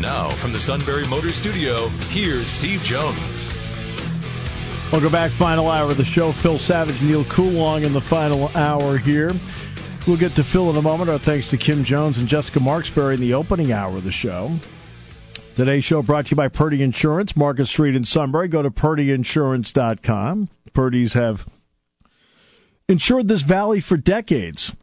Now, from the Sunbury Motor Studio, here's Steve Jones. Welcome back. Final hour of the show. Phil Savage, Neil Coolong in the final hour here. We'll get to Phil in a moment. Our thanks to Kim Jones and Jessica Marksbury in the opening hour of the show. Today's show brought to you by Purdy Insurance, Market Street in Sunbury. Go to purdyinsurance.com. Purdy's have insured this valley for decades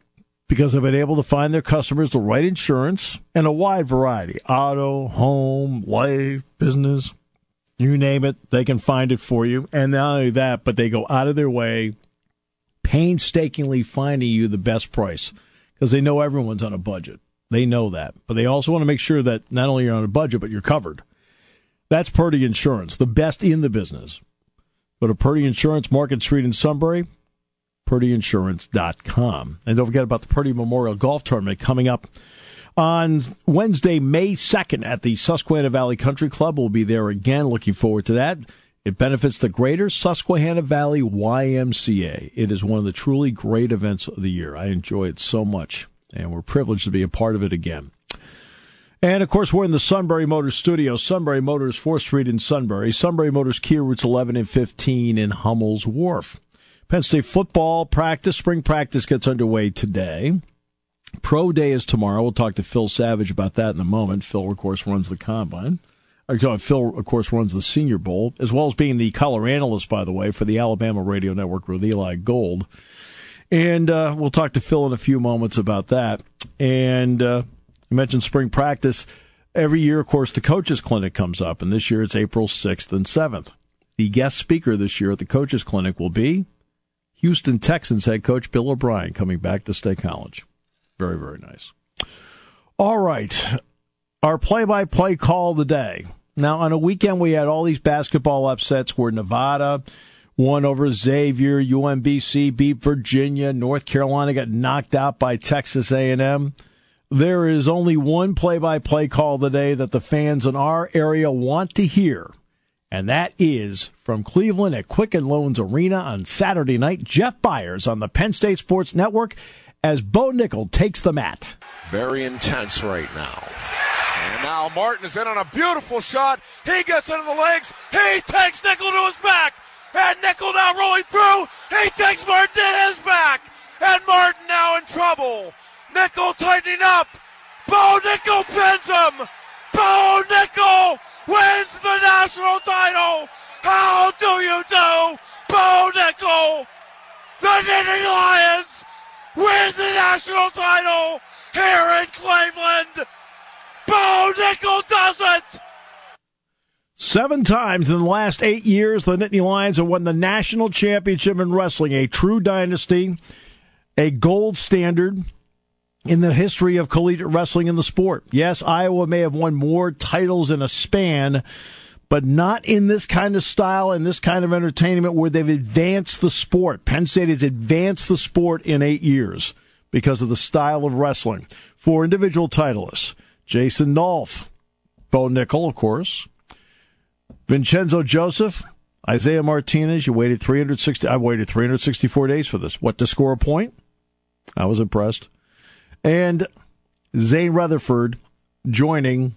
because they've been able to find their customers the right insurance and a wide variety auto, home, life, business, you name it, they can find it for you. And not only that, but they go out of their way, painstakingly finding you the best price because they know everyone's on a budget. They know that. But they also want to make sure that not only you're on a budget, but you're covered. That's Purdy Insurance, the best in the business. Go to Purdy Insurance, Market Street in Sunbury, purdyinsurance.com. And don't forget about the Purdy Memorial Golf Tournament coming up on Wednesday, May 2nd at the Susquehanna Valley Country Club. We'll be there again. Looking forward to that. It benefits the greater Susquehanna Valley YMCA. It is one of the truly great events of the year. I enjoy it so much, and we're privileged to be a part of it again. And of course, we're in the Sunbury Motors studio. Sunbury Motors, 4th Street in Sunbury. Sunbury Motors Kia routes 11 and 15 in Hummel's Wharf. Penn State football practice, spring practice gets underway today. Pro Day is tomorrow. We'll talk to Phil Savage about that in a moment. Phil, of course, runs the combine. Phil, of course, runs the Senior Bowl, as well as being the color analyst, by the way, for the Alabama Radio Network with Eli Gold. And uh, we'll talk to Phil in a few moments about that. And uh, you mentioned spring practice. Every year, of course, the Coaches Clinic comes up, and this year it's April 6th and 7th. The guest speaker this year at the Coaches Clinic will be Houston Texans head coach Bill O'Brien coming back to State College. Very, very nice. All right. Our play by play call of the day. Now, on a weekend, we had all these basketball upsets where Nevada won over Xavier, UMBC beat Virginia, North Carolina got knocked out by Texas A&M. There is only one play by play call today that the fans in our area want to hear. And that is from Cleveland at Quicken Loans Arena on Saturday night. Jeff Byers on the Penn State Sports Network as Bo Nickal takes the mat. Very intense right now. And now Martin is in on a beautiful shot. He gets into the legs. He takes Nickal to his back. And Nickal now rolling through. He takes Martin to his back. And Martin now in trouble. Nickal tightening up. Bo Nickal pins him. Bo Nickal wins the national title. How do you do, Bo Nickal? The Nittany Lions win the national title here in Cleveland. Bo Nickal does it. Seven times in the last eight years, the Nittany Lions have won the national championship in wrestling, a true dynasty, a gold standard in the history of collegiate wrestling in the sport. Yes, Iowa may have won more titles in a span, but not in this kind of style and this kind of entertainment where they've advanced the sport. Penn State has advanced the sport in eight years because of the style of wrestling. Four individual titleists Jason Nolf, Bo Nickal, of course, Vincenzo Joseph, Isaiah Martinez. You waited 360. I waited 364 days for this. What to score a point? I was impressed. And Zain Retherford joining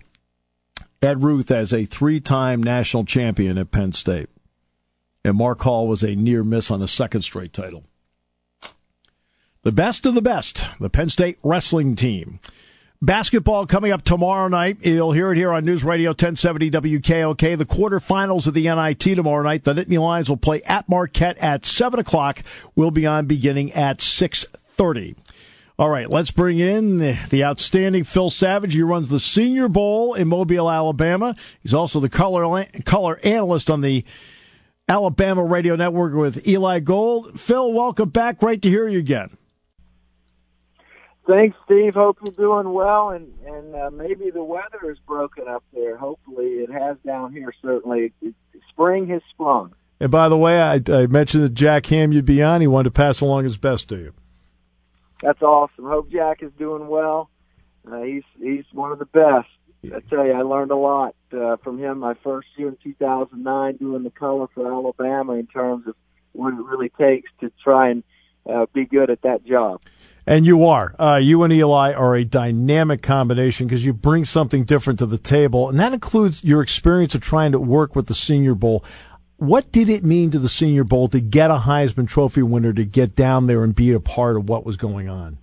Ed Ruth as a three time national champion at Penn State. And Mark Hall was a near miss on a second straight title. The best of the best, the Penn State wrestling team. Basketball coming up tomorrow night. You'll hear it here on News Radio 1070 WKOK. The quarterfinals of the NIT tomorrow night. The Nittany Lions will play at Marquette at 7 o'clock. We'll be on beginning at 630. All right, let's bring in the, the, outstanding Phil Savage. He runs the Senior Bowl in Mobile, Alabama. He's also the color color analyst on the Alabama Radio Network with Eli Gold. Phil, welcome back. Great to hear you again. Thanks, Steve. Hope you're doing well, and and uh, maybe the weather is broken up there. Hopefully, it has down here. Certainly, spring has sprung. And by the way, I, I mentioned that Jack Ham you'd be on. He wanted to pass along his best to you. That's awesome. Hope Jack is doing well. Uh, he's he's one of the best. I tell you, I learned a lot uh, from him my first year in 2009 doing the color for Alabama in terms of what it really takes to try and uh, be good at that job. And you are. Uh, you and Eli are a dynamic combination because you bring something different to the table, and that includes your experience of trying to work with the Senior Bowl. What did it mean to the Senior Bowl to get a Heisman Trophy winner to get down there and be a part of what was going on?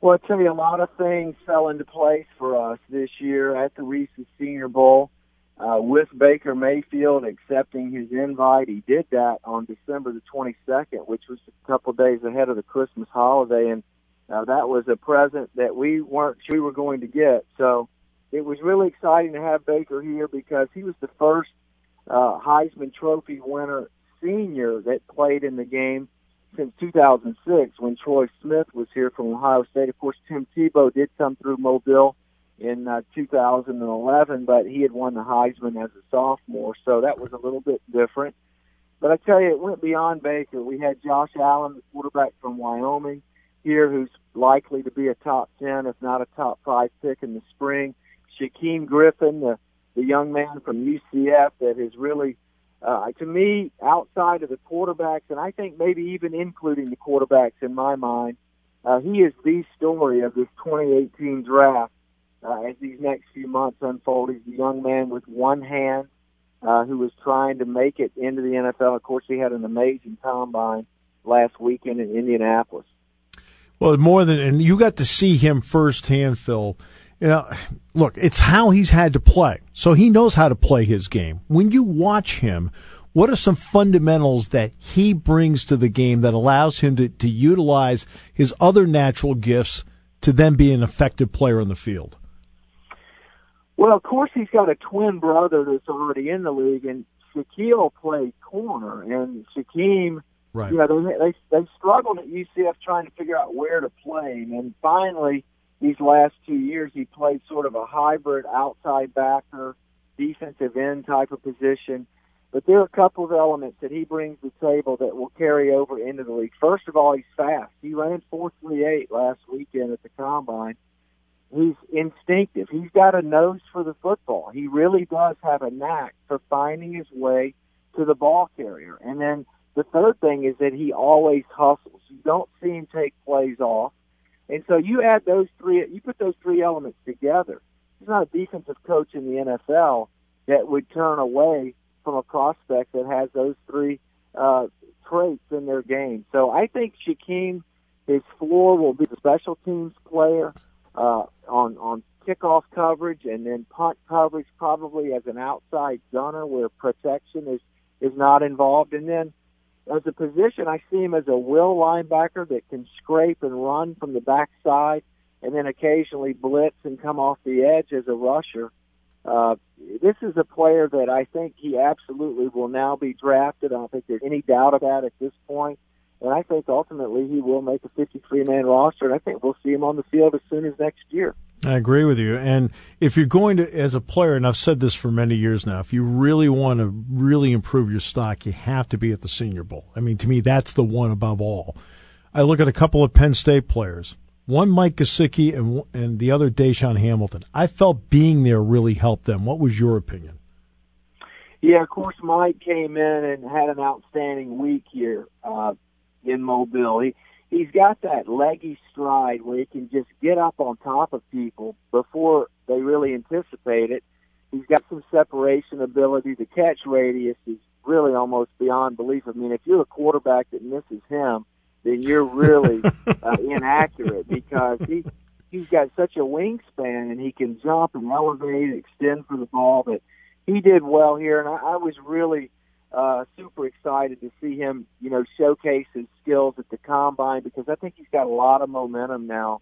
Well, tell you, a lot of things fell into place for us this year at the recent Senior Bowl uh, with Baker Mayfield accepting his invite. He did that on December the 22nd, which was a couple days ahead of the Christmas holiday, and uh, that was a present that we weren't sure we were going to get. So it was really exciting to have Baker here because he was the first uh, Heisman Trophy winner senior that played in the game since 2006 when Troy Smith was here from Ohio State. Of course, Tim Tebow did come through Mobile in uh, 2011, but he had won the Heisman as a sophomore, so that was a little bit different. But I tell you, it went beyond Baker. We had Josh Allen, the quarterback from Wyoming, here, who's likely to be a top 10, if not a top 5 pick in the spring. Shaquem Griffin, the, the young man from UCF that has really, uh, to me, outside of the quarterbacks, and I think maybe even including the quarterbacks in my mind, uh, he is the story of this 2018 draft uh, as these next few months unfold. He's a young man with one hand uh, who was trying to make it into the NFL. Of course, he had an amazing combine last weekend in Indianapolis. Well, more than, and you got to see him firsthand, Phil. You know, look, it's how he's had to play. So he knows how to play his game. When you watch him, what are some fundamentals that he brings to the game that allows him to, to utilize his other natural gifts to then be an effective player on the field? Well, of course, he's got a twin brother that's already in the league, and Shaquille played corner, and Shaquem, right. you know, they, they they struggled at UCF trying to figure out where to play, and finally, these last two years, he played sort of a hybrid outside backer, defensive end type of position. But there are a couple of elements that he brings to the table that will carry over into the league. First of all, he's fast. He ran 4.38 last weekend at the combine he's instinctive. He's got a nose for the football. He really does have a knack for finding his way to the ball carrier. And then the third thing is that he always hustles. You don't see him take plays off. And so you add those three, you put those three elements together. He's not a defensive coach in the NFL that would turn away from a prospect that has those three uh, traits in their game. So I think Shaquem, his floor will be the special teams player uh, on on kickoff coverage and then punt coverage probably as an outside gunner where protection is is not involved and then as a position I see him as a will linebacker that can scrape and run from the backside and then occasionally blitz and come off the edge as a rusher. Uh, this is a player that I think he absolutely will now be drafted. I don't think there's any doubt about at this point. And I think ultimately he will make a 53 man roster, and I think we'll see him on the field as soon as next year. I agree with you. And if you're going to, as a player, and I've said this for many years now, if you really want to really improve your stock, you have to be at the Senior Bowl. I mean, to me, that's the one above all. I look at a couple of Penn State players, one Mike Gesicki and and the other DaeSean Hamilton. I felt being there really helped them. What was your opinion? Yeah, of course, Mike came in and had an outstanding week here. Uh, in Mobile. He he's got that leggy stride where he can just get up on top of people before they really anticipate it. He's got some separation ability. The catch radius is really almost beyond belief. I mean, if you're a quarterback that misses him, then you're really uh, inaccurate because he he's got such a wingspan and he can jump and elevate, and extend for the ball. But he did well here, and I, I was really uh, super excited to see him, you know, showcase his skills at the combine because I think he's got a lot of momentum now,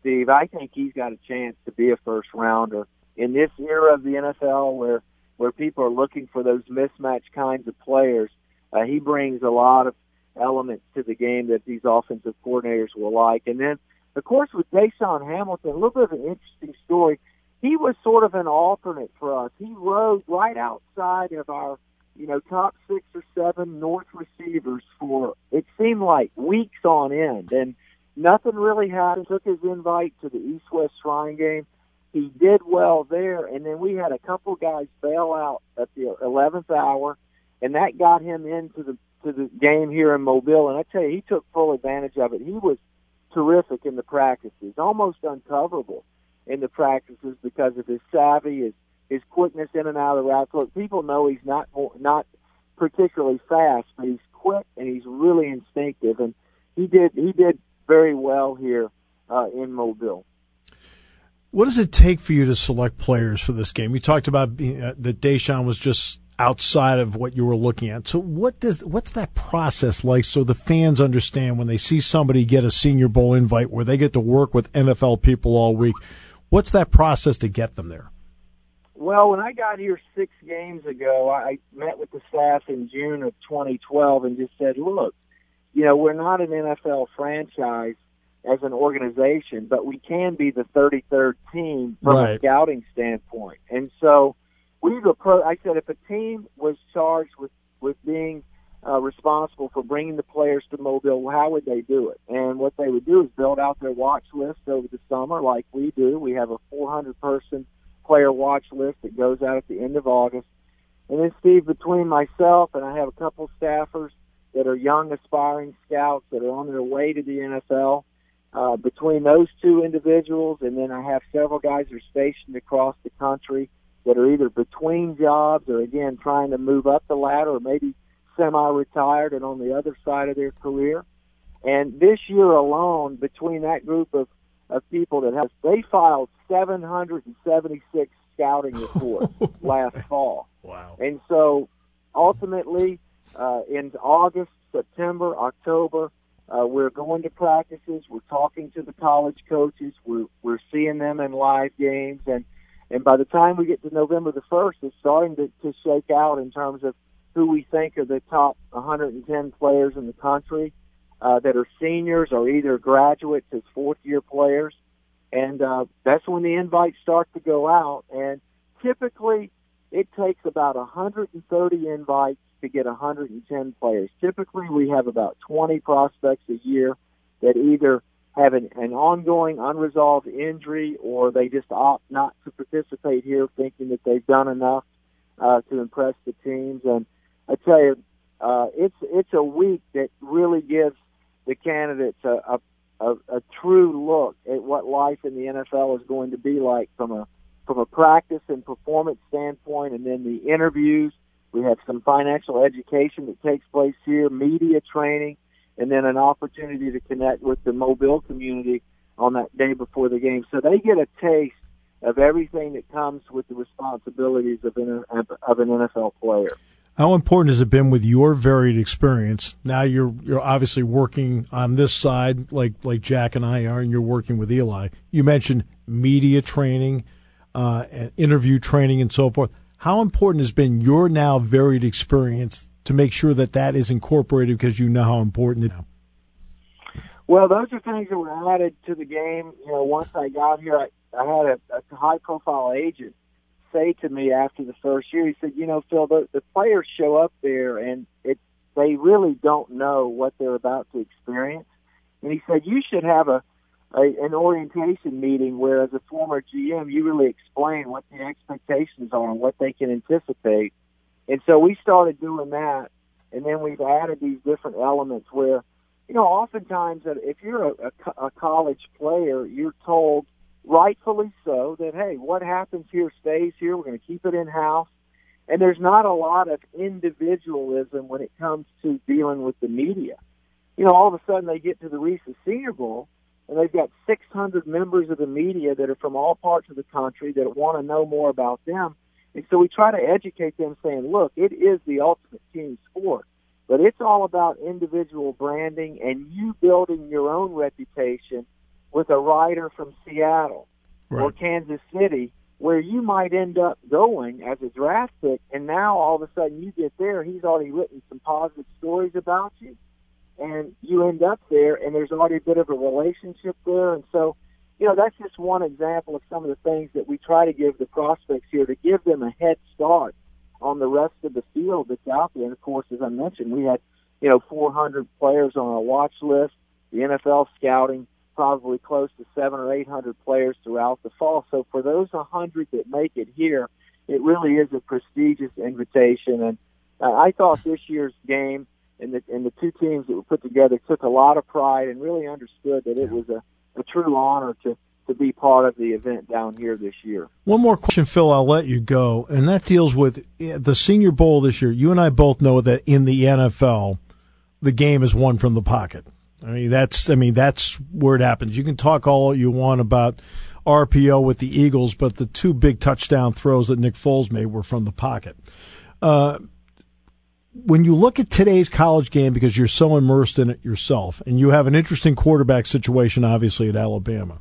Steve. I think he's got a chance to be a first rounder in this era of the NFL where where people are looking for those mismatch kinds of players. Uh, he brings a lot of elements to the game that these offensive coordinators will like. And then Of course, with DaeSean Hamilton, a little bit of an interesting story. He was sort of an alternate for us. He rode right outside of our, you know, top six or seven North receivers for it seemed like weeks on end, and nothing really happened. Took his invite to the East West Shrine game. He did well there, and then we had a couple guys bail out at the eleventh hour, and that got him into the to the game here in Mobile. And I tell you, he took full advantage of it. He was terrific in the practices, almost uncoverable in the practices because of his savvy, his his quickness in and out of the route. Look, people know he's not not particularly fast, but he's quick and he's really instinctive, and he did he did very well here uh, in Mobile. What does it take for you to select players for this game? You talked about uh, that DaeSean was just outside of what you were looking at. So what does what's that process like so the fans understand when they see somebody get a Senior Bowl invite where they get to work with NFL people all week? What's that process to get them there? Well, when I got here six games ago, I met with the staff in June of 2012 and just said, "Look, you know, we're not an NFL franchise as an organization, but we can be the 33rd team from right. a scouting standpoint." And so we've approached. I said if a team was charged with with being uh, responsible for bringing the players to Mobile, how would they do it? And what they would do is build out their watch list over the summer, like we do. We have a 400 person player watch list that goes out at the end of August. And then, Steve, between myself and I have a couple staffers that are young, aspiring scouts that are on their way to the NFL. Uh, between those two individuals, and then I have several guys that are stationed across the country that are either between jobs or again trying to move up the ladder or maybe semi-retired and on the other side of their career. And this year alone, between that group of, of people that have, they filed 776 scouting reports last fall. Wow. And so ultimately, uh, in August, September, October, uh, we're going to practices. We're talking to the college coaches. We're, we're seeing them in live games. And and by the time we get to November the 1st, it's starting to, to shake out in terms of who we think are the top 110 players in the country uh, that are seniors or either graduates as fourth year players. And uh, that's when the invites start to go out. And typically, it takes about 130 invites to get 110 players. Typically, we have about 20 prospects a year that either have an, an ongoing unresolved injury or they just opt not to participate here thinking that they've done enough uh, to impress the teams. And I tell you, uh, it's it's a week that really gives the candidates a, a, a, true look at what life in the NFL is going to be like from a from a practice and performance standpoint, and then the interviews. We have some financial education that takes place here, media training and then an opportunity to connect with the Mobile community on that day before the game. So they get a taste of everything that comes with the responsibilities of an, of an NFL player. How important has it been with your varied experience? Now you're you're obviously working on this side, like like Jack and I are, and you're working with Eli. You mentioned media training, uh, and interview training, and so forth. How important has been your now varied experience to make sure that that is incorporated because you know how important it is? Well, those are things that were added to the game. You know, once I got here, I, I had a, a high-profile agent say to me after the first year, he said, "You know, Phil, the, the players show up there, and it they really don't know what they're about to experience." And he said, "You should have a, a an orientation meeting where, as a former GM, you really explain what the expectations are and what they can anticipate." And so we started doing that, and then we've added these different elements where, you know, oftentimes if you're a, a, a college player, you're told, rightfully so, that hey, what happens here stays here. We're going to keep it in house. And there's not a lot of individualism when it comes to dealing with the media. You know, all of a sudden they get to the Reese's Senior Bowl, and they've got 600 members of the media that are from all parts of the country that want to know more about them and so we try to educate them saying, look, it is the ultimate team sport, but it's all about individual branding and you building your own reputation with a writer from Seattle right. or Kansas City where you might end up going as a draft pick and now all of a sudden you get there, he's already written some positive stories about you. and you end up there, and there's already a bit of a relationship there, and so you know that's just one example of some of the things that we try to give the prospects here to give them a head start on the rest of the field that's out there. And of course, as I mentioned, we had you know 400 players on our watch list. The NFL scouting probably close to seven or eight hundred players throughout the fall. So for those a 100 that make it here, it really is a prestigious invitation. And uh, I thought this year's game and the and the two teams that were put together took a lot of pride and really understood that it was a, a true honor to to be part of the event down here this year. One more question, Phil. I'll let you go, and that deals with eh, the Senior Bowl this year. You and I both know that in the NFL, the game is won from the pocket. I mean, that's I mean that's where it happens. You can talk all you want about RPO with the Eagles, but the two big touchdown throws that Nick Foles made were from the pocket. Uh, when you look at today's college game, because you're so immersed in it yourself, and you have an interesting quarterback situation, obviously at Alabama,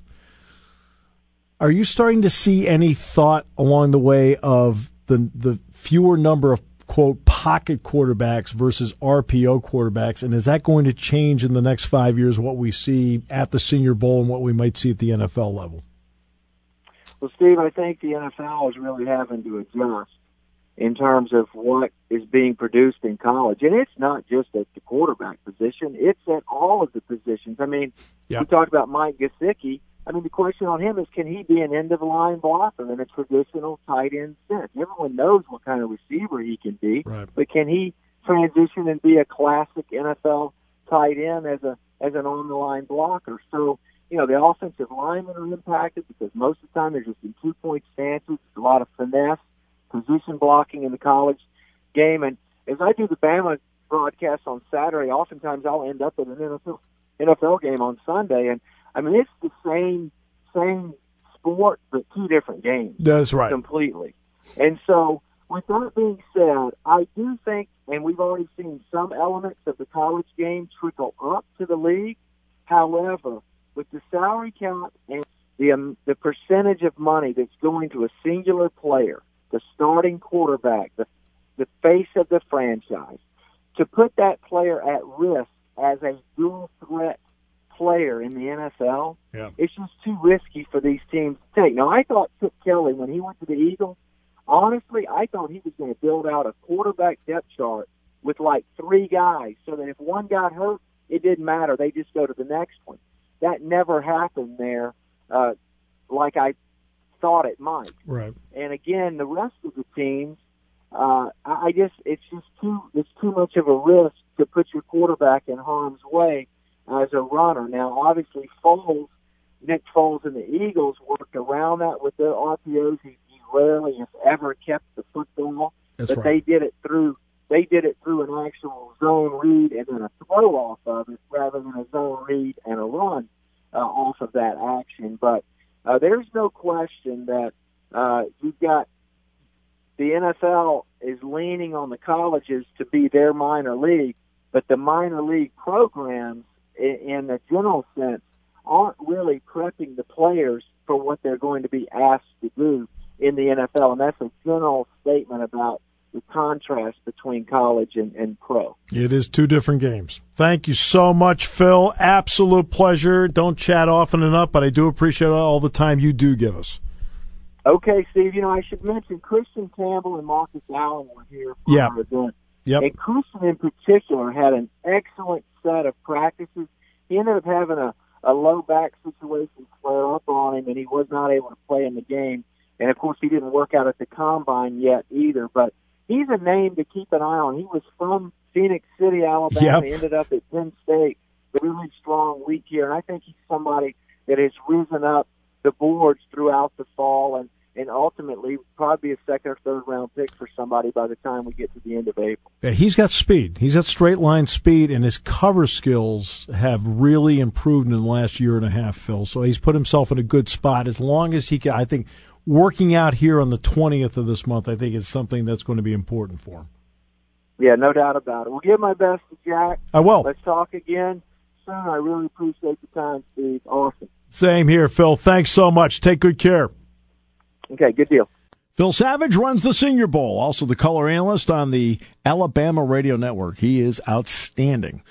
are you starting to see any thought along the way of the the fewer number of quote pocket quarterbacks versus RPO quarterbacks, and is that going to change in the next five years what we see at the Senior Bowl and what we might see at the NFL level? Well, Steve, I think the NFL is really having to adjust in terms of what is being produced in college, and it's not just at the quarterback position; it's at all of the positions. I mean, yeah. we talked about Mike Gesicki I mean, the question on him is, can he be an end of line blocker in a traditional tight end sense? Everyone knows what kind of receiver he can be, right. but can he transition and be a classic NFL tight end as a as an on the line blocker? So, you know, the offensive linemen are impacted because most of the time they're just in two point stances. a lot of finesse, position blocking in the college game, and as I do the Bama broadcast on Saturday, oftentimes I'll end up at an NFL NFL game on Sunday and I mean, it's the same same sport, but two different games. That's right. Completely. And so, with that being said, I do think, and we've already seen some elements of the college game trickle up to the league. However, with the salary cap and the um, the percentage of money that's going to a singular player, the starting quarterback, the the face of the franchise, to put that player at risk as a dual threat player in the NFL, yeah. it's just too risky for these teams to take. Now, I thought Chip Kelly, when he went to the Eagles, honestly, I thought he was going to build out a quarterback depth chart with like three guys so that if one got hurt, it didn't matter. They just go to the next one. That never happened there uh, like I thought it might. Right. And again, the rest of the teams, uh, I just it's just too it's too much of a risk to put your quarterback in harm's way as a runner. Now, obviously, Foles, Nick Foles and the Eagles worked around that with their RPOs. He, he rarely, if ever, kept the football, That's but right. they did it through they did it through an actual zone read and then a throw off of it rather than a zone read and a run uh, off of that action. But uh, there's no question that uh, you've got the NFL is leaning on the colleges to be their minor league, but the minor league programs in the general sense, aren't really prepping the players for what they're going to be asked to do in the NFL. And that's a general statement about the contrast between college and, and pro. It is two different games. Thank you so much, Phil. Absolute pleasure. Don't chat often enough, but I do appreciate all the time you do give us. Okay, Steve. You know, I should mention Christian Campbell and Marcus Allen were here for yeah. our event. Yep. And Christian in particular had an excellent set of practices. He ended up having a, a low back situation flare up on him, and he was not able to play in the game. And of course, he didn't work out at the combine yet either. But he's a name to keep an eye on. He was from Phenix City, Alabama. Yep. He ended up at Penn State. A really strong week here, and I think he's somebody that has risen up the boards throughout the fall and and ultimately probably a second or third round pick for somebody by the time we get to the end of April. Yeah, he's got speed. He's got straight line speed, and his cover skills have really improved in the last year and a half, Phil. So he's put himself in a good spot. As long as he can, I think working out here on the 20th of this month, I think is something that's going to be important for him. Yeah, no doubt about it. We'll give my best to Jack. I will. Let's talk again soon. I really appreciate the time, Steve. Awesome. Same here, Phil. Thanks so much. Take good care. Okay, good deal. Phil Savage runs the Senior Bowl, also the color analyst on the Alabama Radio Network. He is outstanding.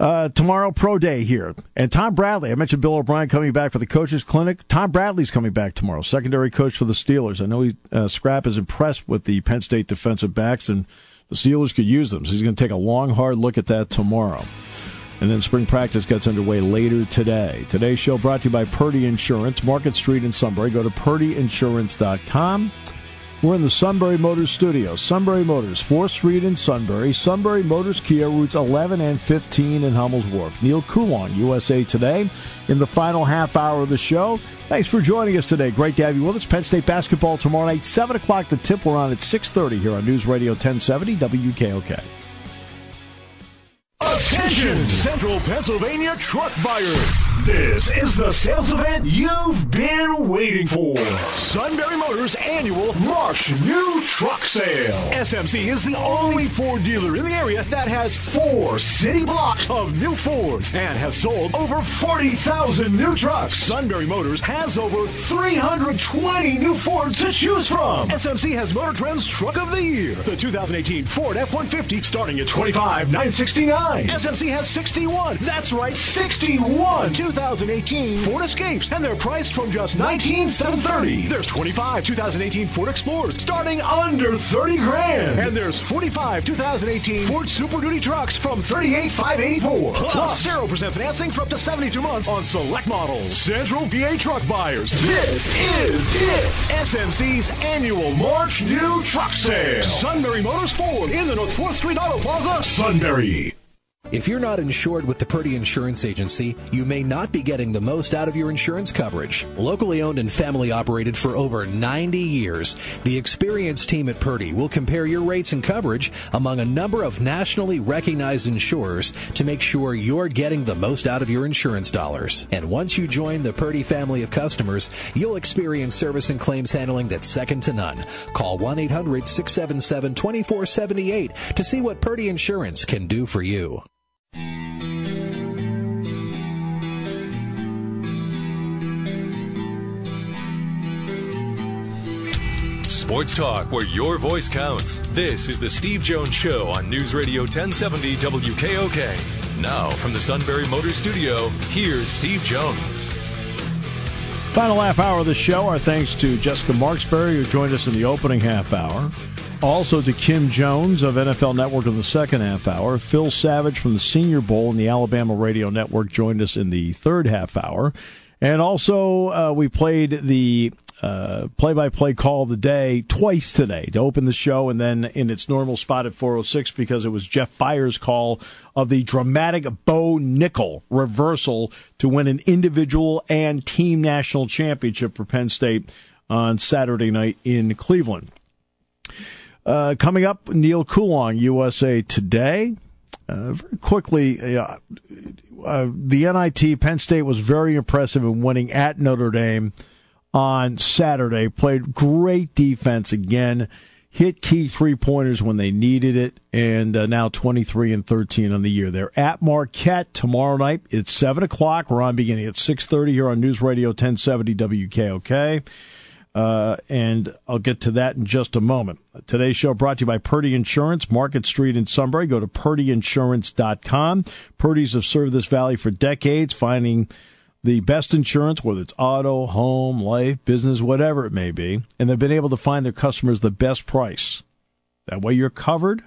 Uh, tomorrow, pro day here. And Tom Bradley, I mentioned Bill O'Brien coming back for the coaches clinic. Tom Bradley's coming back tomorrow, secondary coach for the Steelers. I know he, uh, Scrap is impressed with the Penn State defensive backs, and the Steelers could use them. So he's going to take a long, hard look at that tomorrow. And then spring practice gets underway later today. Today's show brought to you by Purdy Insurance, Market Street in Sunbury. Go to purdyinsurance.com. We're in the Sunbury Motors studio. Sunbury Motors, 4th Street in Sunbury. Sunbury Motors Kia routes 11 and 15 in Hummel's Wharf. Neil Coolong, USA Today, in the final half hour of the show. Thanks for joining us today. Great to have you with us. Penn State basketball tomorrow night, 7 o'clock. The tip. We're on at 6.30 here on News Radio 1070 WKOK. Attention, Central Pennsylvania truck buyers. This is the sales event you've been waiting for. Sunbury Motors annual March New Truck Sale. SMC is the only Ford dealer in the area that has four city blocks of new Fords and has sold over 40,000 new trucks. Sunbury Motors has over 320 new Fords to choose from. SMC has Motor Trend's Truck of the Year, the 2018 Ford F-150 starting at 25,969. SMC has 61. That's right, 61. 2018 Ford Escapes, and they're priced from just 19,730. There's 25 2018 Ford Explorers starting under 30 grand, and there's 45 2018 Ford Super Duty trucks from 38,584. Plus, 0% financing for up to 72 months on select models. Central VA truck buyers, this is it. SMC's annual March New Truck Sale. Sunbury Motors Ford in the North 4th Street Auto Plaza, Sunbury. If you're not insured with the Purdy Insurance Agency, you may not be getting the most out of your insurance coverage. Locally owned and family operated for over 90 years, the experienced team at Purdy will compare your rates and coverage among a number of nationally recognized insurers to make sure you're getting the most out of your insurance dollars. And once you join the Purdy family of customers, you'll experience service and claims handling that's second to none. Call 1 800 677 2478 to see what Purdy Insurance can do for you. Sports talk where your voice counts. This is the Steve Jones Show on News Radio 1070 WKOK. Now, from the Sunbury Motor Studio, here's Steve Jones. Final half hour of the show. Our thanks to Jessica Marksbury, who joined us in the opening half hour. Also to Kim Jones of NFL Network in the second half hour. Phil Savage from the Senior Bowl and the Alabama Radio Network joined us in the third half hour. And also, uh, we played the play by play call of the day twice today to open the show and then in its normal spot at 406 because it was Jeff Byers' call of the dramatic Bo Nickal reversal to win an individual and team national championship for Penn State on Saturday night in Cleveland. Uh, coming up, Neil Coolong, USA Today. Uh, very quickly, uh, the NIT Penn State was very impressive in winning at Notre Dame on Saturday. Played great defense again. Hit key three pointers when they needed it, and uh, now 23 and 13 on the year. They're at Marquette tomorrow night. It's seven o'clock. We're on beginning at 6:30 here on News Radio 1070 WKOK. Uh, and I'll get to that in just a moment. Today's show brought to you by Purdy Insurance, Market Street in Sunbury. Go to purdyinsurance.com. Purdy's have served this valley for decades, finding the best insurance, whether it's auto, home, life, business, whatever it may be, and they've been able to find their customers the best price. That way you're covered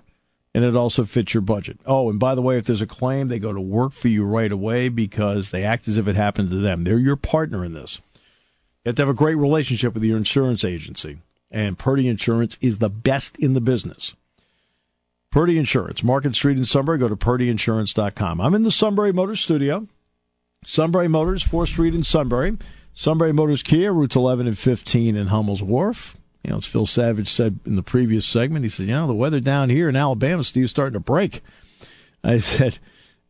and it also fits your budget. Oh, and by the way, if there's a claim, they go to work for you right away because they act as if it happened to them. They're your partner in this. You have to have a great relationship with your insurance agency, and Purdy Insurance is the best in the business. Purdy Insurance, Market Street in Sunbury. Go to purdyinsurance.com. I'm in the Sunbury Motor Studio. Sunbury Motors, 4th Street in Sunbury. Sunbury Motors Kia, routes 11 and 15 in Hummel's Wharf. You know, as Phil Savage said in the previous segment, he said, you know, the weather down here in Alabama, Steve's starting to break. I said,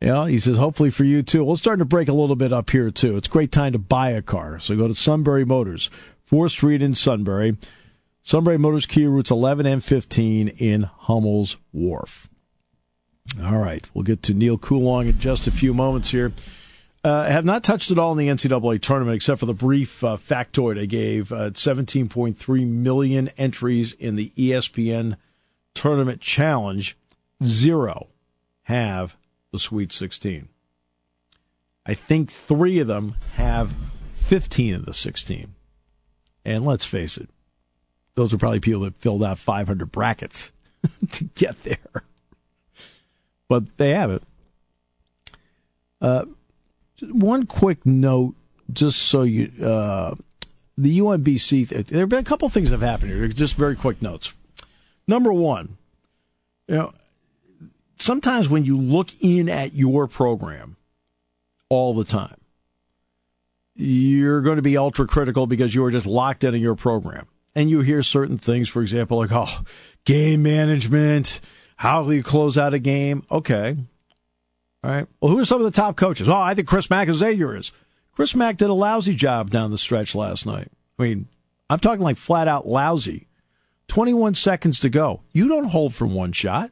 you know, he says, hopefully for you too. Well, it's starting to break a little bit up here too. It's a great time to buy a car. So go to Sunbury Motors, 4th Street in Sunbury. Sunbury Motors Kia routes 11 and 15 in Hummel's Wharf. All right, we'll get to Neil Coolong in just a few moments here. Uh, have not touched at all in the NCAA tournament except for the brief uh, factoid I gave. Uh, 17.3 million entries in the ESPN Tournament Challenge. Zero have the Sweet 16. I think three of them have 15 of the 16. And let's face it, those are probably people that filled out 500 brackets to get there. But they have it. Uh, one quick note, just so you, uh, the UMBC, there have been a couple things that have happened here. Just very quick notes. Number one, you know, sometimes when you look in at your program all the time, you're going to be ultra critical because you are just locked into your program. And you hear certain things, for example, like, oh, game management, how do you close out a game? Okay. All right. Well, who are some of the top coaches? Oh, I think Chris Mack is is. Chris Mack did a lousy job down the stretch last night. I mean, I'm talking like flat out lousy. 21 seconds to go. You don't hold for one shot.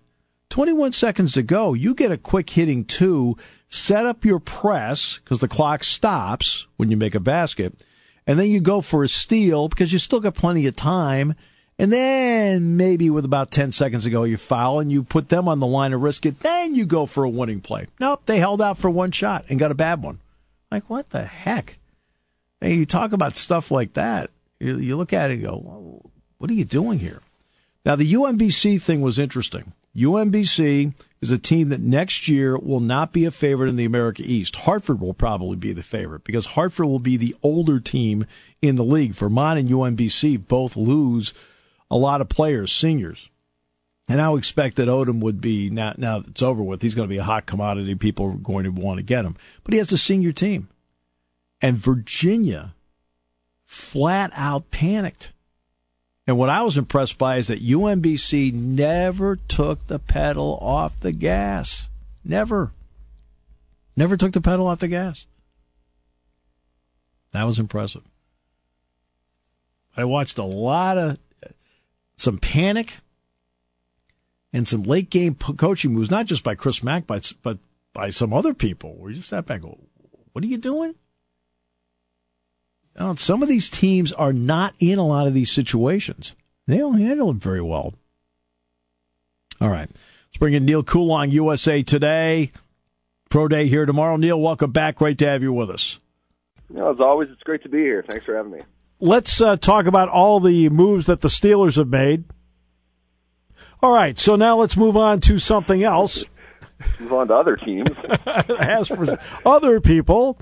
21 seconds to go. You get a quick hitting two, set up your press because the clock stops when you make a basket, and then you go for a steal because you still got plenty of time. And then maybe with about 10 seconds to go, you foul and you put them on the line of risk it. Then you go for a winning play. Nope, they held out for one shot and got a bad one. Like, what the heck? Hey, you talk about stuff like that. You, you look at it and go, what are you doing here? Now, the UMBC thing was interesting. UMBC is a team that next year will not be a favorite in the America East. Hartford will probably be the favorite because Hartford will be the older team in the league. Vermont and UMBC both lose a lot of players, seniors. And I would expect that Odom would be now. Now it's over with. He's going to be a hot commodity. People are going to want to get him, but he has a senior team, and Virginia flat out panicked. And what I was impressed by is that UMBC never took the pedal off the gas. Never. Never took the pedal off the gas. That was impressive. I watched a lot of some panic and some late game coaching moves, not just by Chris Mack, but but by some other people. Where you just sat back, and go, "What are you doing?" Now, some of these teams are not in a lot of these situations. They don't handle it very well. All right. Let's bring in Neil Coolong, USA Today. Pro Day here tomorrow. Neil, welcome back. Great to have you with us. You know, as always, it's great to be here. Thanks for having me. Let's uh, talk about all the moves that the Steelers have made. All right, so now let's move on to something else. move on to other teams. As for other people,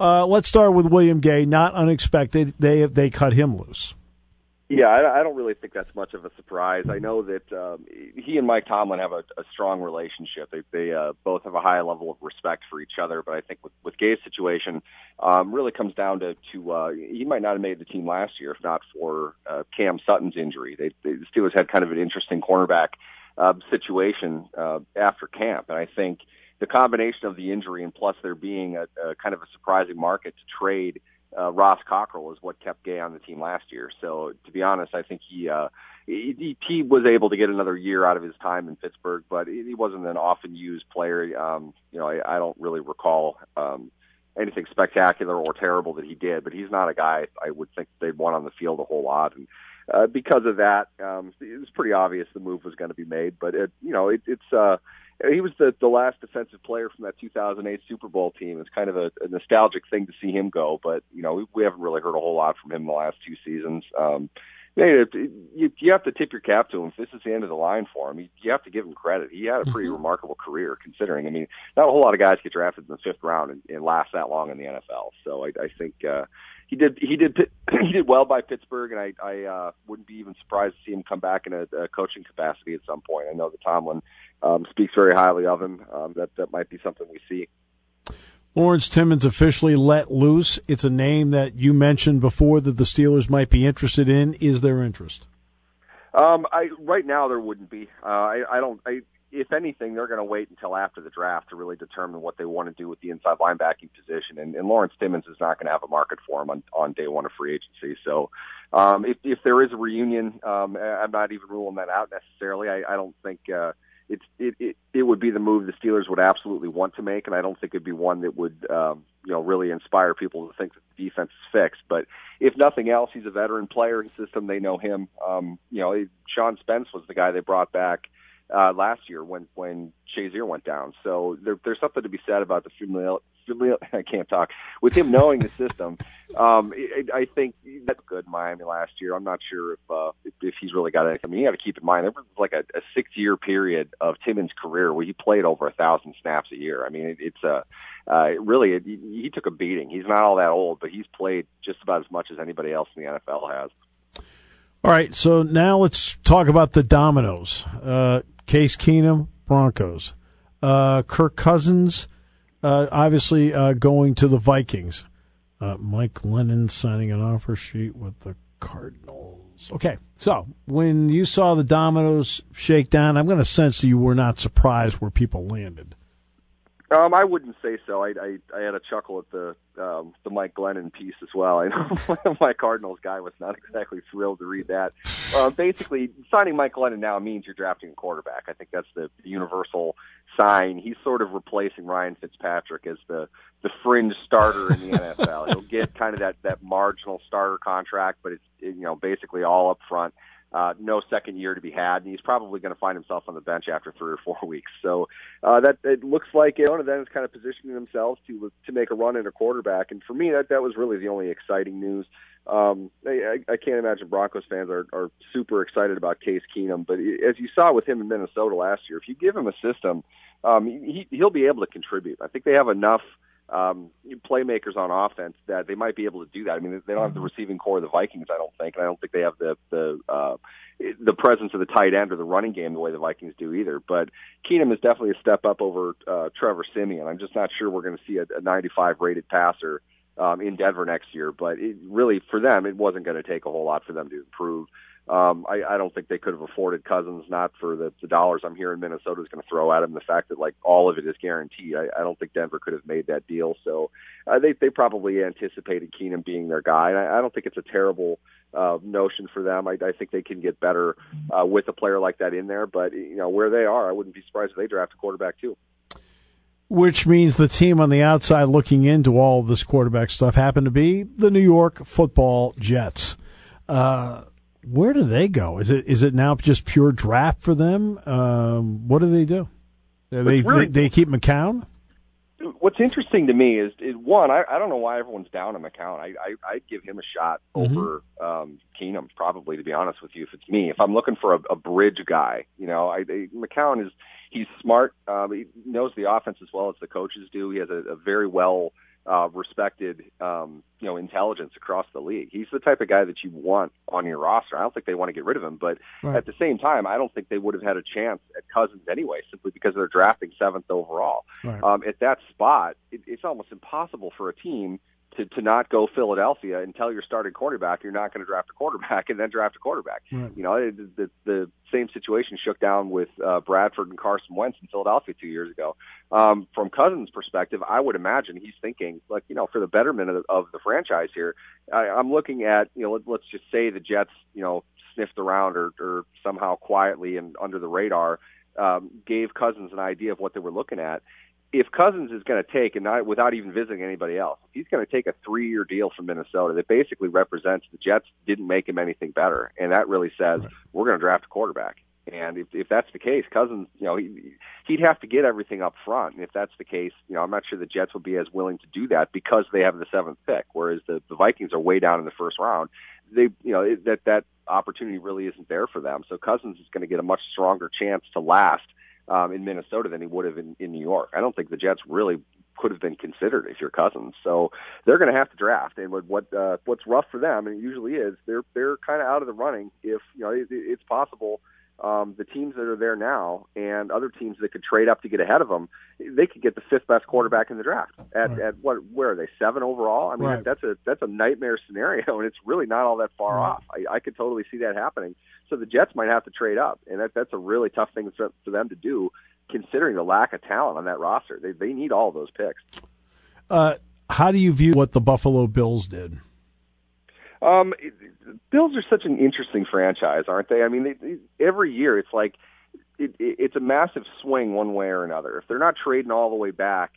uh, let's start with William Gay. Not unexpected. They they cut him loose. Yeah, I, I don't really think that's much of a surprise. I know that um, he and Mike Tomlin have a, a strong relationship. They, they uh, both have a high level of respect for each other. But I think with, with Gay's situation, um, really comes down to to uh, he might not have made the team last year if not for uh, Cam Sutton's injury. They, they the Steelers had kind of an interesting cornerback uh, situation uh, after camp, and I think the combination of the injury and plus there being a, a kind of a surprising market to trade uh, Ross Cockrell is what kept Gay on the team last year. So to be honest, I think he, uh, he he was able to get another year out of his time in Pittsburgh, but he wasn't an often used player. Um, you know, I, I don't really recall um, anything spectacular or terrible that he did, but he's not a guy I would think they'd want on the field a whole lot. And uh, because of that, um, it was pretty obvious the move was going to be made. But it, you know, it, it's uh, he was the the last defensive player from that 2008 Super Bowl team. It's kind of a, a nostalgic thing to see him go, but you know we, we haven't really heard a whole lot from him in the last two seasons. Um, you, you, you have to tip your cap to him. If this is the end of the line for him, you, you have to give him credit. He had a pretty mm-hmm. remarkable career, considering. I mean, not a whole lot of guys get drafted in the fifth round and, and last that long in the NFL. So I, I think uh, he did he did he did well by Pittsburgh, and I I uh, wouldn't be even surprised to see him come back in a, a coaching capacity at some point. I know that Tomlin um, speaks very highly of him. Um, that that might be something we see. Lawrence Timmons officially let loose. It's a name that you mentioned before that the Steelers might be interested in. Is there interest? Um, I right now there wouldn't be. Uh, I, I don't. I, if anything, they're going to wait until after the draft to really determine what they want to do with the inside linebacking position. And, and Lawrence Timmons is not going to have a market for him on, on day one of free agency. So, um, if, if there is a reunion, um, I'm not even ruling that out necessarily. I, I don't think. Uh, it's it, it it would be the move the Steelers would absolutely want to make, and I don't think it'd be one that would um, you know really inspire people to think that the defense is fixed. But if nothing else, he's a veteran player in system. They know him. Um, you know, Sean Spence was the guy they brought back uh, last year when when Shazier went down. So there, there's something to be said about the familial, familial. I can't talk with him knowing the system. Um, it, I think that's good. Miami last year. I'm not sure if uh, if, if he's really got it. I mean, you got to keep in mind there was like a, a six year period of Timmons' career where he played over a thousand snaps a year. I mean, it, it's a uh, really it, he took a beating. He's not all that old, but he's played just about as much as anybody else in the NFL has. All right, so now let's talk about the dominoes. Uh, Case Keenum, Broncos. Uh, Kirk Cousins, uh, obviously uh, going to the Vikings. Uh, Mike Glennon signing an offer sheet with the Cardinals. Okay, so when you saw the dominoes shake down, I'm going to sense that you were not surprised where people landed. Um, I wouldn't say so. I, I I had a chuckle at the um, the Mike Glennon piece as well. I know my Cardinals guy was not exactly thrilled to read that. Uh, basically, signing Mike Glennon now means you're drafting a quarterback. I think that's the universal sign. He's sort of replacing Ryan Fitzpatrick as the the fringe starter in the NFL. He'll get kind of that that marginal starter contract, but it's you know basically all up front uh, no second year to be had, and he's probably going to find himself on the bench after three or four weeks. So uh, that it looks like Arizona then is kind of positioning themselves to to make a run at a quarterback. And for me, that that was really the only exciting news. Um, I, I can't imagine Broncos fans are, are super excited about Case Keenum, but as you saw with him in Minnesota last year, if you give him a system, um, he, he'll be able to contribute. I think they have enough um, playmakers on offense that they might be able to do that. I mean, they don't have the receiving core of the Vikings, I don't think, and I don't think they have the the uh, the presence of the tight end or the running game the way the Vikings do either. But Keenum is definitely a step up over uh, Trevor Siemian. I'm just not sure we're going to see a, a 95 rated passer um, in Denver next year. But it, really, for them, it wasn't going to take a whole lot for them to improve. Um, I, I don't think they could have afforded Cousins, not for the, the dollars I'm hearing Minnesota is going to throw at him. The fact that like all of it is guaranteed, I, I don't think Denver could have made that deal. So uh, they they probably anticipated Keenum being their guy, and I, I don't think it's a terrible uh, notion for them. I, I think they can get better uh, with a player like that in there. But you know where they are, I wouldn't be surprised if they draft a quarterback too. Which means the team on the outside looking into all of this quarterback stuff happened to be the New York Football Jets. Uh, where do they go? Is it is it now just pure draft for them? Um, what do they do? They, really, they, they keep McCown. What's interesting to me is, is one, I, I don't know why everyone's down on McCown. I, I I'd give him a shot mm-hmm. over um, Keenum, probably to be honest with you. If it's me, if I'm looking for a, a bridge guy, you know, I, McCown is he's smart. Um, he knows the offense as well as the coaches do. He has a, a very well uh, respected, um, you know, intelligence across the league. He's the type of guy that you want on your roster. I don't think they want to get rid of him, but right. at the same time, I don't think they would have had a chance at Cousins anyway, simply because they're drafting seventh overall. Right. Um, at that spot, it, it's almost impossible for a team to, to not go Philadelphia and tell your starting quarterback you're not going to draft a quarterback and then draft a quarterback. Right. You know, it, the, the same situation shook down with uh, Bradford and Carson Wentz in Philadelphia two years ago. Um, from Cousins' perspective, I would imagine he's thinking, like, you know, for the betterment of, of the franchise here, I, I'm looking at, you know, let, let's just say the Jets, you know, sniffed around or, or somehow quietly and under the radar um, gave Cousins an idea of what they were looking at if Cousins is going to take, and not without even visiting anybody else, he's going to take a three-year deal from Minnesota that basically represents the Jets didn't make him anything better, and that really says right. we're going to draft a quarterback. And if, if that's the case, Cousins, you know, he, he'd have to get everything up front. And if that's the case, you know, I'm not sure the Jets will be as willing to do that because they have the seventh pick, whereas the, the Vikings are way down in the first round. They, you know, that that opportunity really isn't there for them. So Cousins is going to get a much stronger chance to last um, in Minnesota than he would have in, in New York. I don't think the Jets really could have been considered if you're Cousins. So they're going to have to draft. And what what uh, what's rough for them, and it usually is, they're they're kind of out of the running. If you know, it, it's possible um, the teams that are there now and other teams that could trade up to get ahead of them, they could get the fifth best quarterback in the draft at, right. at what? Where are they? Seven overall. I mean, right. that's a that's a nightmare scenario, and it's really not all that far right. off. I, I could totally see that happening. So the Jets might have to trade up, and that that's a really tough thing for, for them to do, considering the lack of talent on that roster. They they need all those picks. Uh, how do you view what the Buffalo Bills did? Um, Bills are such an interesting franchise, aren't they? I mean, they, they, every year it's like it, it, it's a massive swing one way or another. If they're not trading all the way back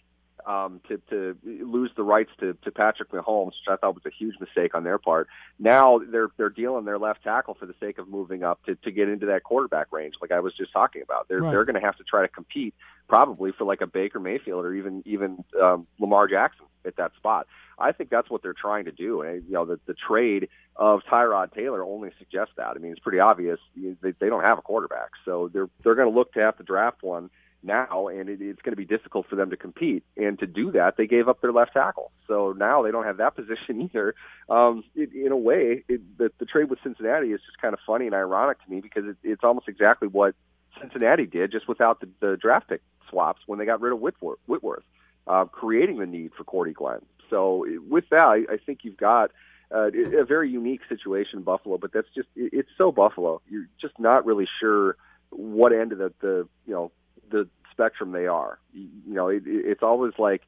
um, to to lose the rights to to Patrick Mahomes, which I thought was a huge mistake on their part. Now they're they're dealing their left tackle for the sake of moving up to to get into that quarterback range, like I was just talking about. They're right. they're going to have to try to compete probably for like a Baker Mayfield or even even um, Lamar Jackson at that spot. I think that's what they're trying to do. And you know, the the trade of Tyrod Taylor only suggests that. I mean, it's pretty obvious they, they don't have a quarterback, so they're they're going to look to have to draft one now, and it, it's going to be difficult for them to compete. And to do that, they gave up their left tackle. So now they don't have that position either. Um, it, in a way, it, the, the trade with Cincinnati is just kind of funny and ironic to me because it, it's almost exactly what Cincinnati did, just without the, the draft pick swaps when they got rid of Whitworth, Whitworth uh, creating the need for Cordy Glenn. So with that, I, I think you've got uh, a very unique situation in Buffalo, but that's just—it's so Buffalo. You're just not really sure what end of the, the you know the spectrum they are. You, know, it, it's always like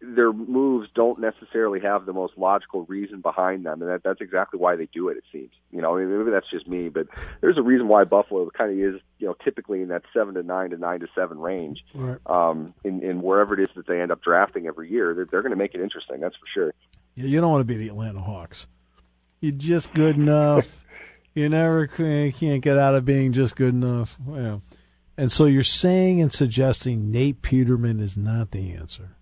their moves don't necessarily have the most logical reason behind them, and that, that's exactly why they do it. It seems, you know, I mean, maybe that's just me, but there's a reason why Buffalo kind of is, you know, typically in that seven to nine to nine to seven range. Right. Um, in, in wherever it is that they end up drafting every year, they're, they're going to make it interesting. That's for sure. Yeah, you don't want to be the Atlanta Hawks. You're just good enough. you never can't get out of being just good enough. Well, and so you're saying and suggesting Nate Peterman is not the answer.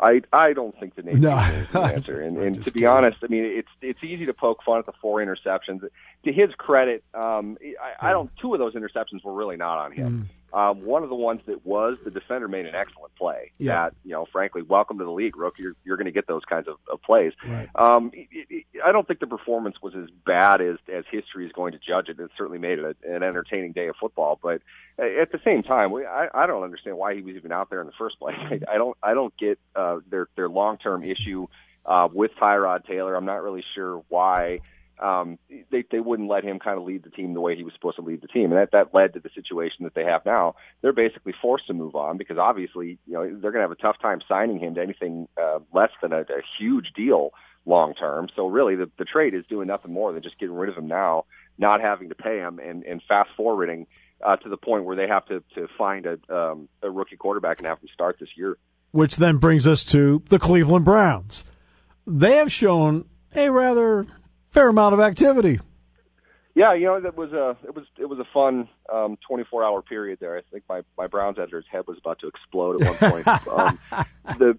I I don't think the Nate no, Peterman is the answer. And, and to be kidding. honest, I mean it's it's easy to poke fun at the four interceptions. To his credit, um, I, I don't. Two of those interceptions were really not on him. Um, one of the ones that was, the defender made an excellent play. Yeah. That you know, frankly, welcome to the league, rookie. You're, you're going to get those kinds of, of plays. Right. Um, it, it, I don't think the performance was as bad as as history is going to judge it. It certainly made it a, an entertaining day of football. But at the same time, we, I, I don't understand why he was even out there in the first place. I, I don't I don't get uh, their their long term issue uh, with Tyrod Taylor. I'm not really sure why um, they they wouldn't let him kind of lead the team the way he was supposed to lead the team, and that that led to the situation that they have now. They're basically forced to move on because obviously, you know, they're going to have a tough time signing him to anything uh, less than a, a huge deal long term. So really, the the trade is doing nothing more than just getting rid of him now, not having to pay him, and and fast forwarding uh, to the point where they have to to find a um, a rookie quarterback and have him start this year. Which then brings us to the Cleveland Browns. They have shown a rather fair amount of activity. Yeah, you know it was a it was it was a fun um, 24 hour period there. I think my my Browns editor's head was about to explode at one point. um, the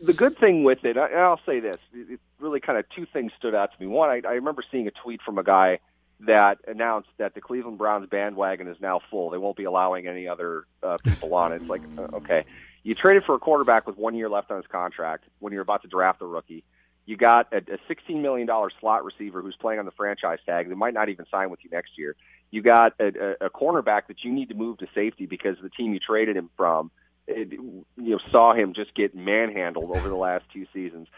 the good thing with it, and I'll say this, it really kind of two things stood out to me. One, I, I remember seeing a tweet from a guy that announced that the Cleveland Browns bandwagon is now full. They won't be allowing any other uh, people on it. It's like uh, okay, you traded for a quarterback with one year left on his contract when you're about to draft a rookie you got a, a $16 million slot receiver who's playing on the franchise tag that might not even sign with you next year. You got a, a, a cornerback that you need to move to safety because the team you traded him from, it, you know, saw him just get manhandled over the last two seasons.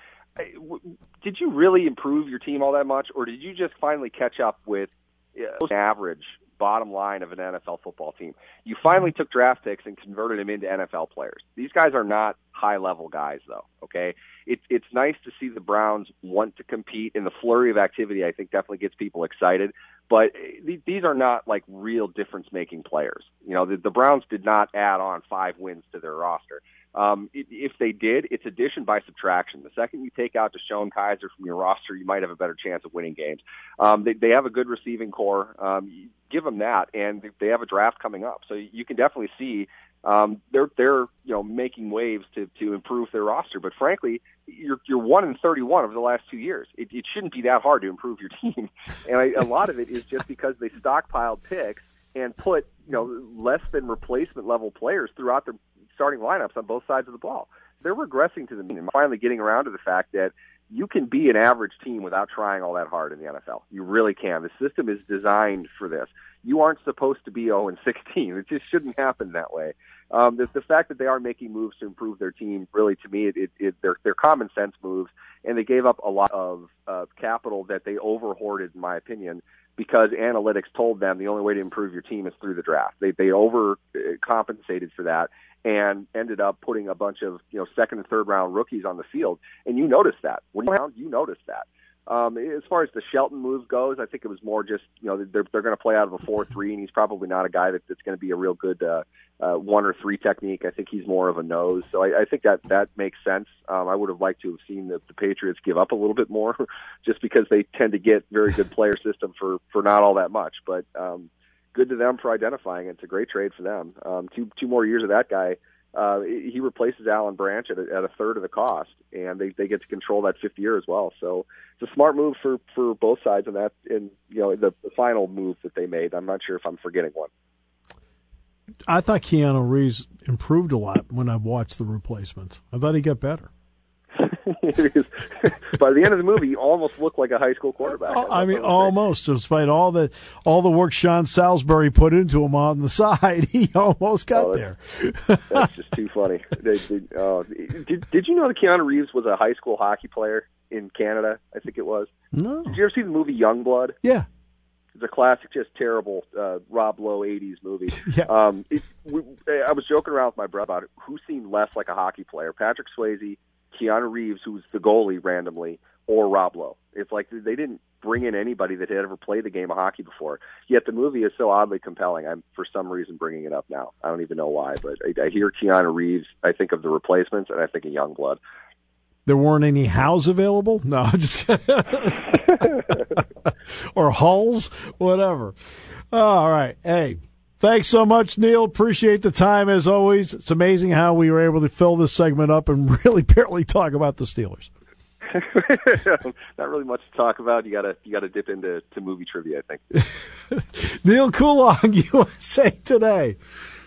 Did you really improve your team all that much, or did you just finally catch up with uh, average bottom line of an NFL football team. You finally took draft picks and converted them into NFL players. These guys are not high level guys, though. Okay, it's it's nice to see the Browns want to compete, and the flurry of activity I think definitely gets people excited. But eh, these are not like real difference making players. You know, the, the Browns did not add on five wins to their roster. Um, if they did, it's addition by subtraction. The second you take out DeShone Kizer from your roster, you might have a better chance of winning games. Um, they, they have a good receiving core. Um, give them that, and they have a draft coming up, so you can definitely see um, they're they're you know making waves to to improve their roster. But frankly, you're you're one in 31 over the last two years. It, it shouldn't be that hard to improve your team, and I, a lot of it is just because they stockpiled picks and put you know less than replacement level players throughout their starting lineups on both sides of the ball. They're regressing to the mean and finally getting around to the fact that you can be an average team without trying all that hard in the NFL. You really can. The system is designed for this. You aren't supposed to be 0 and 16. It just shouldn't happen that way. Um, the, the fact that they are making moves to improve their team, really, to me, it, it, it, they're, they're common sense moves, and they gave up a lot of uh, capital that they over hoarded, in my opinion, because analytics told them the only way to improve your team is through the draft. They they over compensated for that and ended up putting a bunch of you know second and third round rookies on the field. And you noticed that when you you noticed that. Um, as far as the Shelton move goes, I think it was more just you know they're they're going to play out of a four three, and he's probably not a guy that, that's going to be a real good uh, uh, one or three technique. I think he's more of a nose, so I, I think that that makes sense. Um, I would have liked to have seen the, the Patriots give up a little bit more, just because they tend to get very good player system for for not all that much. But um, good to them for identifying it. It's a great trade for them. Um, two two more years of that guy uh, he replaces Alan Branch at a, at a third of the cost, and they they get to control that fifth year as well. So it's a smart move for for both sides, and that in you know the, the final move that they made. I'm not sure if I'm forgetting one. I thought Keanu Reeves improved a lot when I watched the replacements. I thought he got better. by the end of the movie, he almost looked like a high school quarterback. I, I mean, almost, despite all the all the work Sean Salisbury put into him on the side, he almost got oh, there. that's just too funny. They, they, uh, did Did you know that Keanu Reeves was a high school hockey player in Canada? I think it was. No. Did you ever see the movie Youngblood? Yeah. It's a classic, just terrible uh, Rob Lowe '80s movie. Yeah. Um, it, we, I was joking around with my brother about it. Who seemed less like a hockey player, Patrick Swayze Keanu Reeves, who's the goalie randomly, or Rob Lowe. It's like they didn't bring in anybody that had ever played the game of hockey before. Yet the movie is so oddly compelling. I'm for some reason bringing it up now. I don't even know why, but I, I hear Keanu Reeves. I think of the replacements, and I think of Youngblood. There weren't any Howes available. No, just or Hulls, whatever. All right, hey. Thanks so much, Neil. Appreciate the time as always. It's amazing how we were able to fill this segment up and really barely talk about the Steelers. Not really much to talk about. You gotta you gotta dip into to movie trivia, I think. Neil Coolong, USA Today.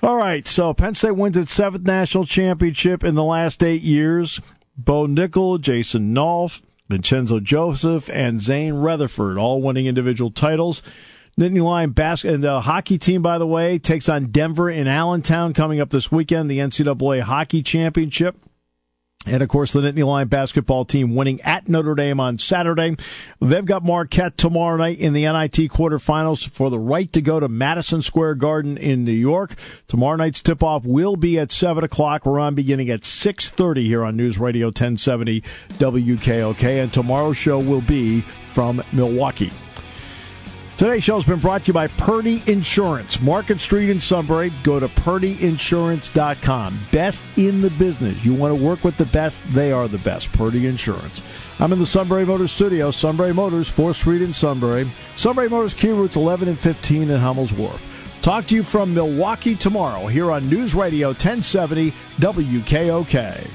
All right, so Penn State wins its seventh national championship in the last eight years. Bo Nickal, Jason Nolf, Vincenzo Joseph, and Zain Retherford all winning individual titles. Nittany Lion basket and the hockey team, by the way, takes on Denver in Allentown coming up this weekend, the NCAA hockey championship. And of course, the Nittany Lion basketball team winning at Notre Dame on Saturday. They've got Marquette tomorrow night in the NIT quarterfinals for the right to go to Madison Square Garden in New York. Tomorrow night's tip-off will be at 7 o'clock. We're on beginning at 6.30 here on News Radio 1070 WKOK. And tomorrow's show will be from Milwaukee. Today's show has been brought to you by Purdy Insurance. Market Street in Sunbury. Go to purdyinsurance.com. Best in the business. You want to work with the best, they are the best. Purdy Insurance. I'm in the Sunbury Motors studio. Sunbury Motors, 4th Street in Sunbury. Sunbury Motors Key Routes 11 and 15 in Hummel's Wharf. Talk to you from Milwaukee tomorrow here on News Radio 1070 WKOK.